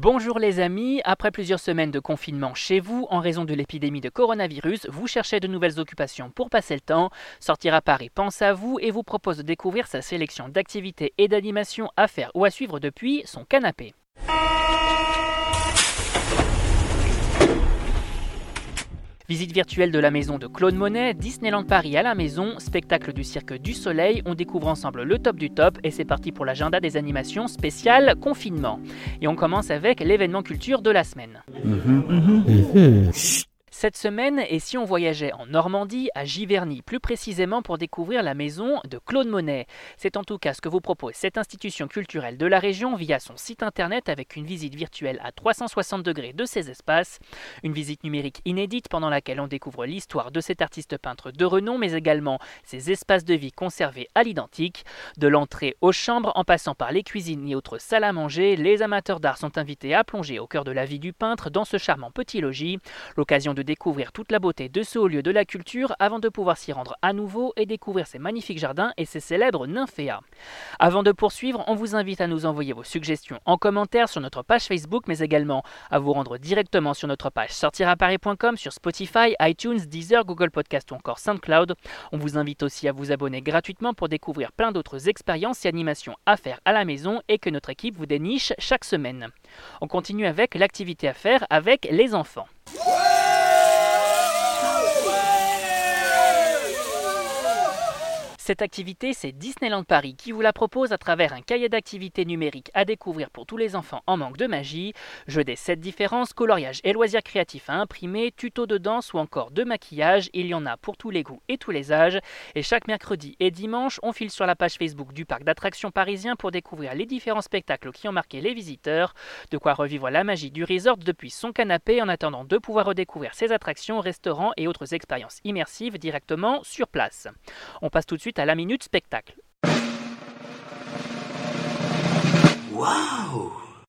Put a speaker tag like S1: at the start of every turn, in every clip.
S1: Bonjour les amis, après plusieurs semaines de confinement chez vous en raison de l'épidémie de coronavirus, vous cherchez de nouvelles occupations pour passer le temps. Sortir à Paris pense à vous et vous propose de découvrir sa sélection d'activités et d'animations à faire ou à suivre depuis son canapé. Visite virtuelle de la maison de Claude Monet, Disneyland Paris à la maison, spectacle du Cirque du Soleil, on découvre ensemble le top du top et c'est parti pour l'agenda des animations spéciales confinement. Et on commence avec l'événement culture de la semaine. Mhm. Mhm. Cette semaine, et si on voyageait en Normandie, à Giverny plus précisément pour découvrir la maison de Claude Monet. C'est en tout cas ce que vous propose cette institution culturelle de la région via son site internet avec une visite virtuelle à 360 degrés de ses espaces, une visite numérique inédite pendant laquelle on découvre l'histoire de cet artiste peintre de renom, mais également ses espaces de vie conservés à l'identique. De l'entrée aux chambres, en passant par les cuisines et autres salles à manger, les amateurs d'art sont invités à plonger au cœur de la vie du peintre dans ce charmant petit logis, l'occasion de découvrir toute la beauté de ce haut lieu de la culture avant de pouvoir s'y rendre à nouveau et découvrir ses magnifiques jardins et ses célèbres nymphéas. Avant de poursuivre, on vous invite à nous envoyer vos suggestions en commentaire sur notre page Facebook, mais également à vous rendre directement sur notre page sortiraparis.com, sur Spotify, iTunes, Deezer, Google Podcast ou encore SoundCloud. On vous invite aussi à vous abonner gratuitement pour découvrir plein d'autres expériences et animations à faire à la maison et que notre équipe vous déniche chaque semaine. On continue avec l'activité à faire avec les enfants. Cette activité, c'est Disneyland Paris qui vous la propose à travers un cahier d'activités numériques à découvrir pour tous les enfants en manque de magie, jeux des 7 différences, coloriage et loisirs créatifs à imprimer, tutos de danse ou encore de maquillage, il y en a pour tous les goûts et tous les âges. Et chaque mercredi et dimanche, on file sur la page Facebook du parc d'attractions parisien pour découvrir les différents spectacles qui ont marqué les visiteurs, de quoi revivre la magie du resort depuis son canapé en attendant de pouvoir redécouvrir ses attractions, restaurants et autres expériences immersives directement sur place. On passe tout de suite à la minute spectacle.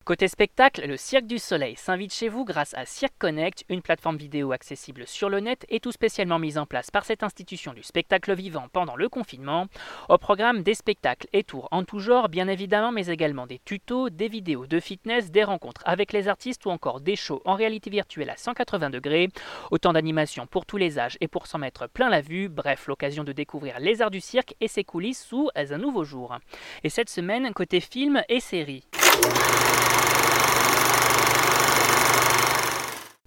S1: Côté spectacle, le Cirque du Soleil s'invite chez vous grâce à Cirque Connect, une plateforme vidéo accessible sur le net et tout spécialement mise en place par cette institution du spectacle vivant pendant le confinement. Au programme des spectacles et tours en tout genre, bien évidemment, mais également des tutos, des vidéos de fitness, des rencontres avec les artistes ou encore des shows en réalité virtuelle à 180 degrés. Autant d'animations pour tous les âges et pour s'en mettre plein la vue. Bref, l'occasion de découvrir les arts du cirque et ses coulisses sous un nouveau jour. Et cette semaine, côté film et séries.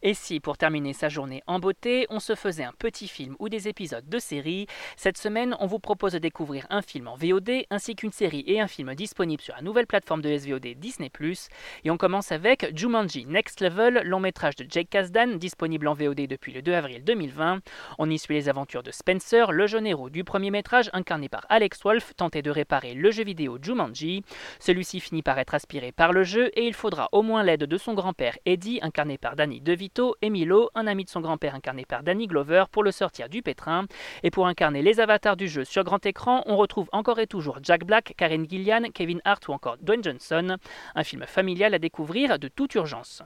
S1: Et si, pour terminer sa journée en beauté, on se faisait un petit film ou des épisodes de série, cette semaine, on vous propose de découvrir un film en VOD ainsi qu'une série et un film disponible sur la nouvelle plateforme de SVOD Disney+. Et on commence avec Jumanji Next Level, long métrage de Jake Kasdan, disponible en VOD depuis le 2 avril 2020. On y suit les aventures de Spencer, le jeune héros du premier métrage incarné par Alex Wolff, tenté de réparer le jeu vidéo Jumanji. Celui-ci finit par être aspiré par le jeu et il faudra au moins l'aide de son grand-père Eddie, incarné par Danny DeVito, et Milo, un ami de son grand-père incarné par Danny Glover, pour le sortir du pétrin. Et pour incarner les avatars du jeu sur grand écran, on retrouve encore et toujours Jack Black, Karen Gillian, Kevin Hart ou encore Dwayne Johnson. Un film familial à découvrir de toute urgence.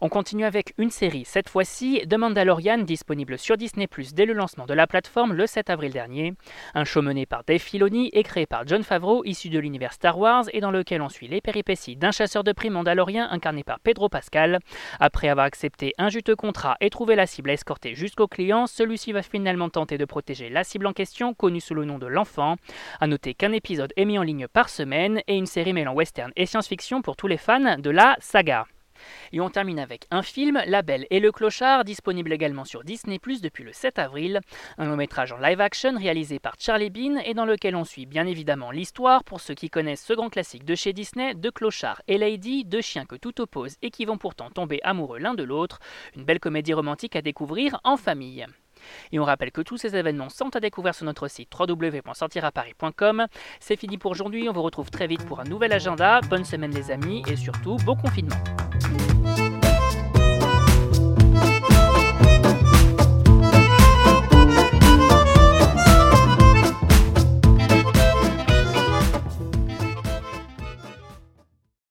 S1: On continue avec une série, cette fois-ci The Mandalorian, disponible sur Disney Plus dès le lancement de la plateforme le 7 avril dernier. Un show mené par Dave Filoni et créé par John Favreau, issu de l'univers Star Wars, et dans lequel on suit les péripéties d'un chasseur de primes mandalorien incarné par Pedro Pascal. Après avoir accepté un juteux contrat et trouvé la cible à escorter jusqu'au client, celui-ci va finalement tenter de protéger la cible en question, connue sous le nom de l'enfant. A noter qu'un épisode est mis en ligne par semaine et une série mêlant western et science-fiction pour tous les fans de la saga. Et on termine avec un film, La Belle et le Clochard, disponible également sur Disney Plus depuis le 7 avril. Un long métrage en live action réalisé par Charlie Bean et dans lequel on suit bien évidemment l'histoire, pour ceux qui connaissent ce grand classique de chez Disney, de Clochard et Lady, deux chiens que tout oppose et qui vont pourtant tomber amoureux l'un de l'autre. Une belle comédie romantique à découvrir en famille. Et on rappelle que tous ces événements sont à découvrir sur notre site www.sortiraparis.com. C'est fini pour aujourd'hui, on vous retrouve très vite pour un nouvel agenda. Bonne semaine les amis et surtout bon confinement. Thank you.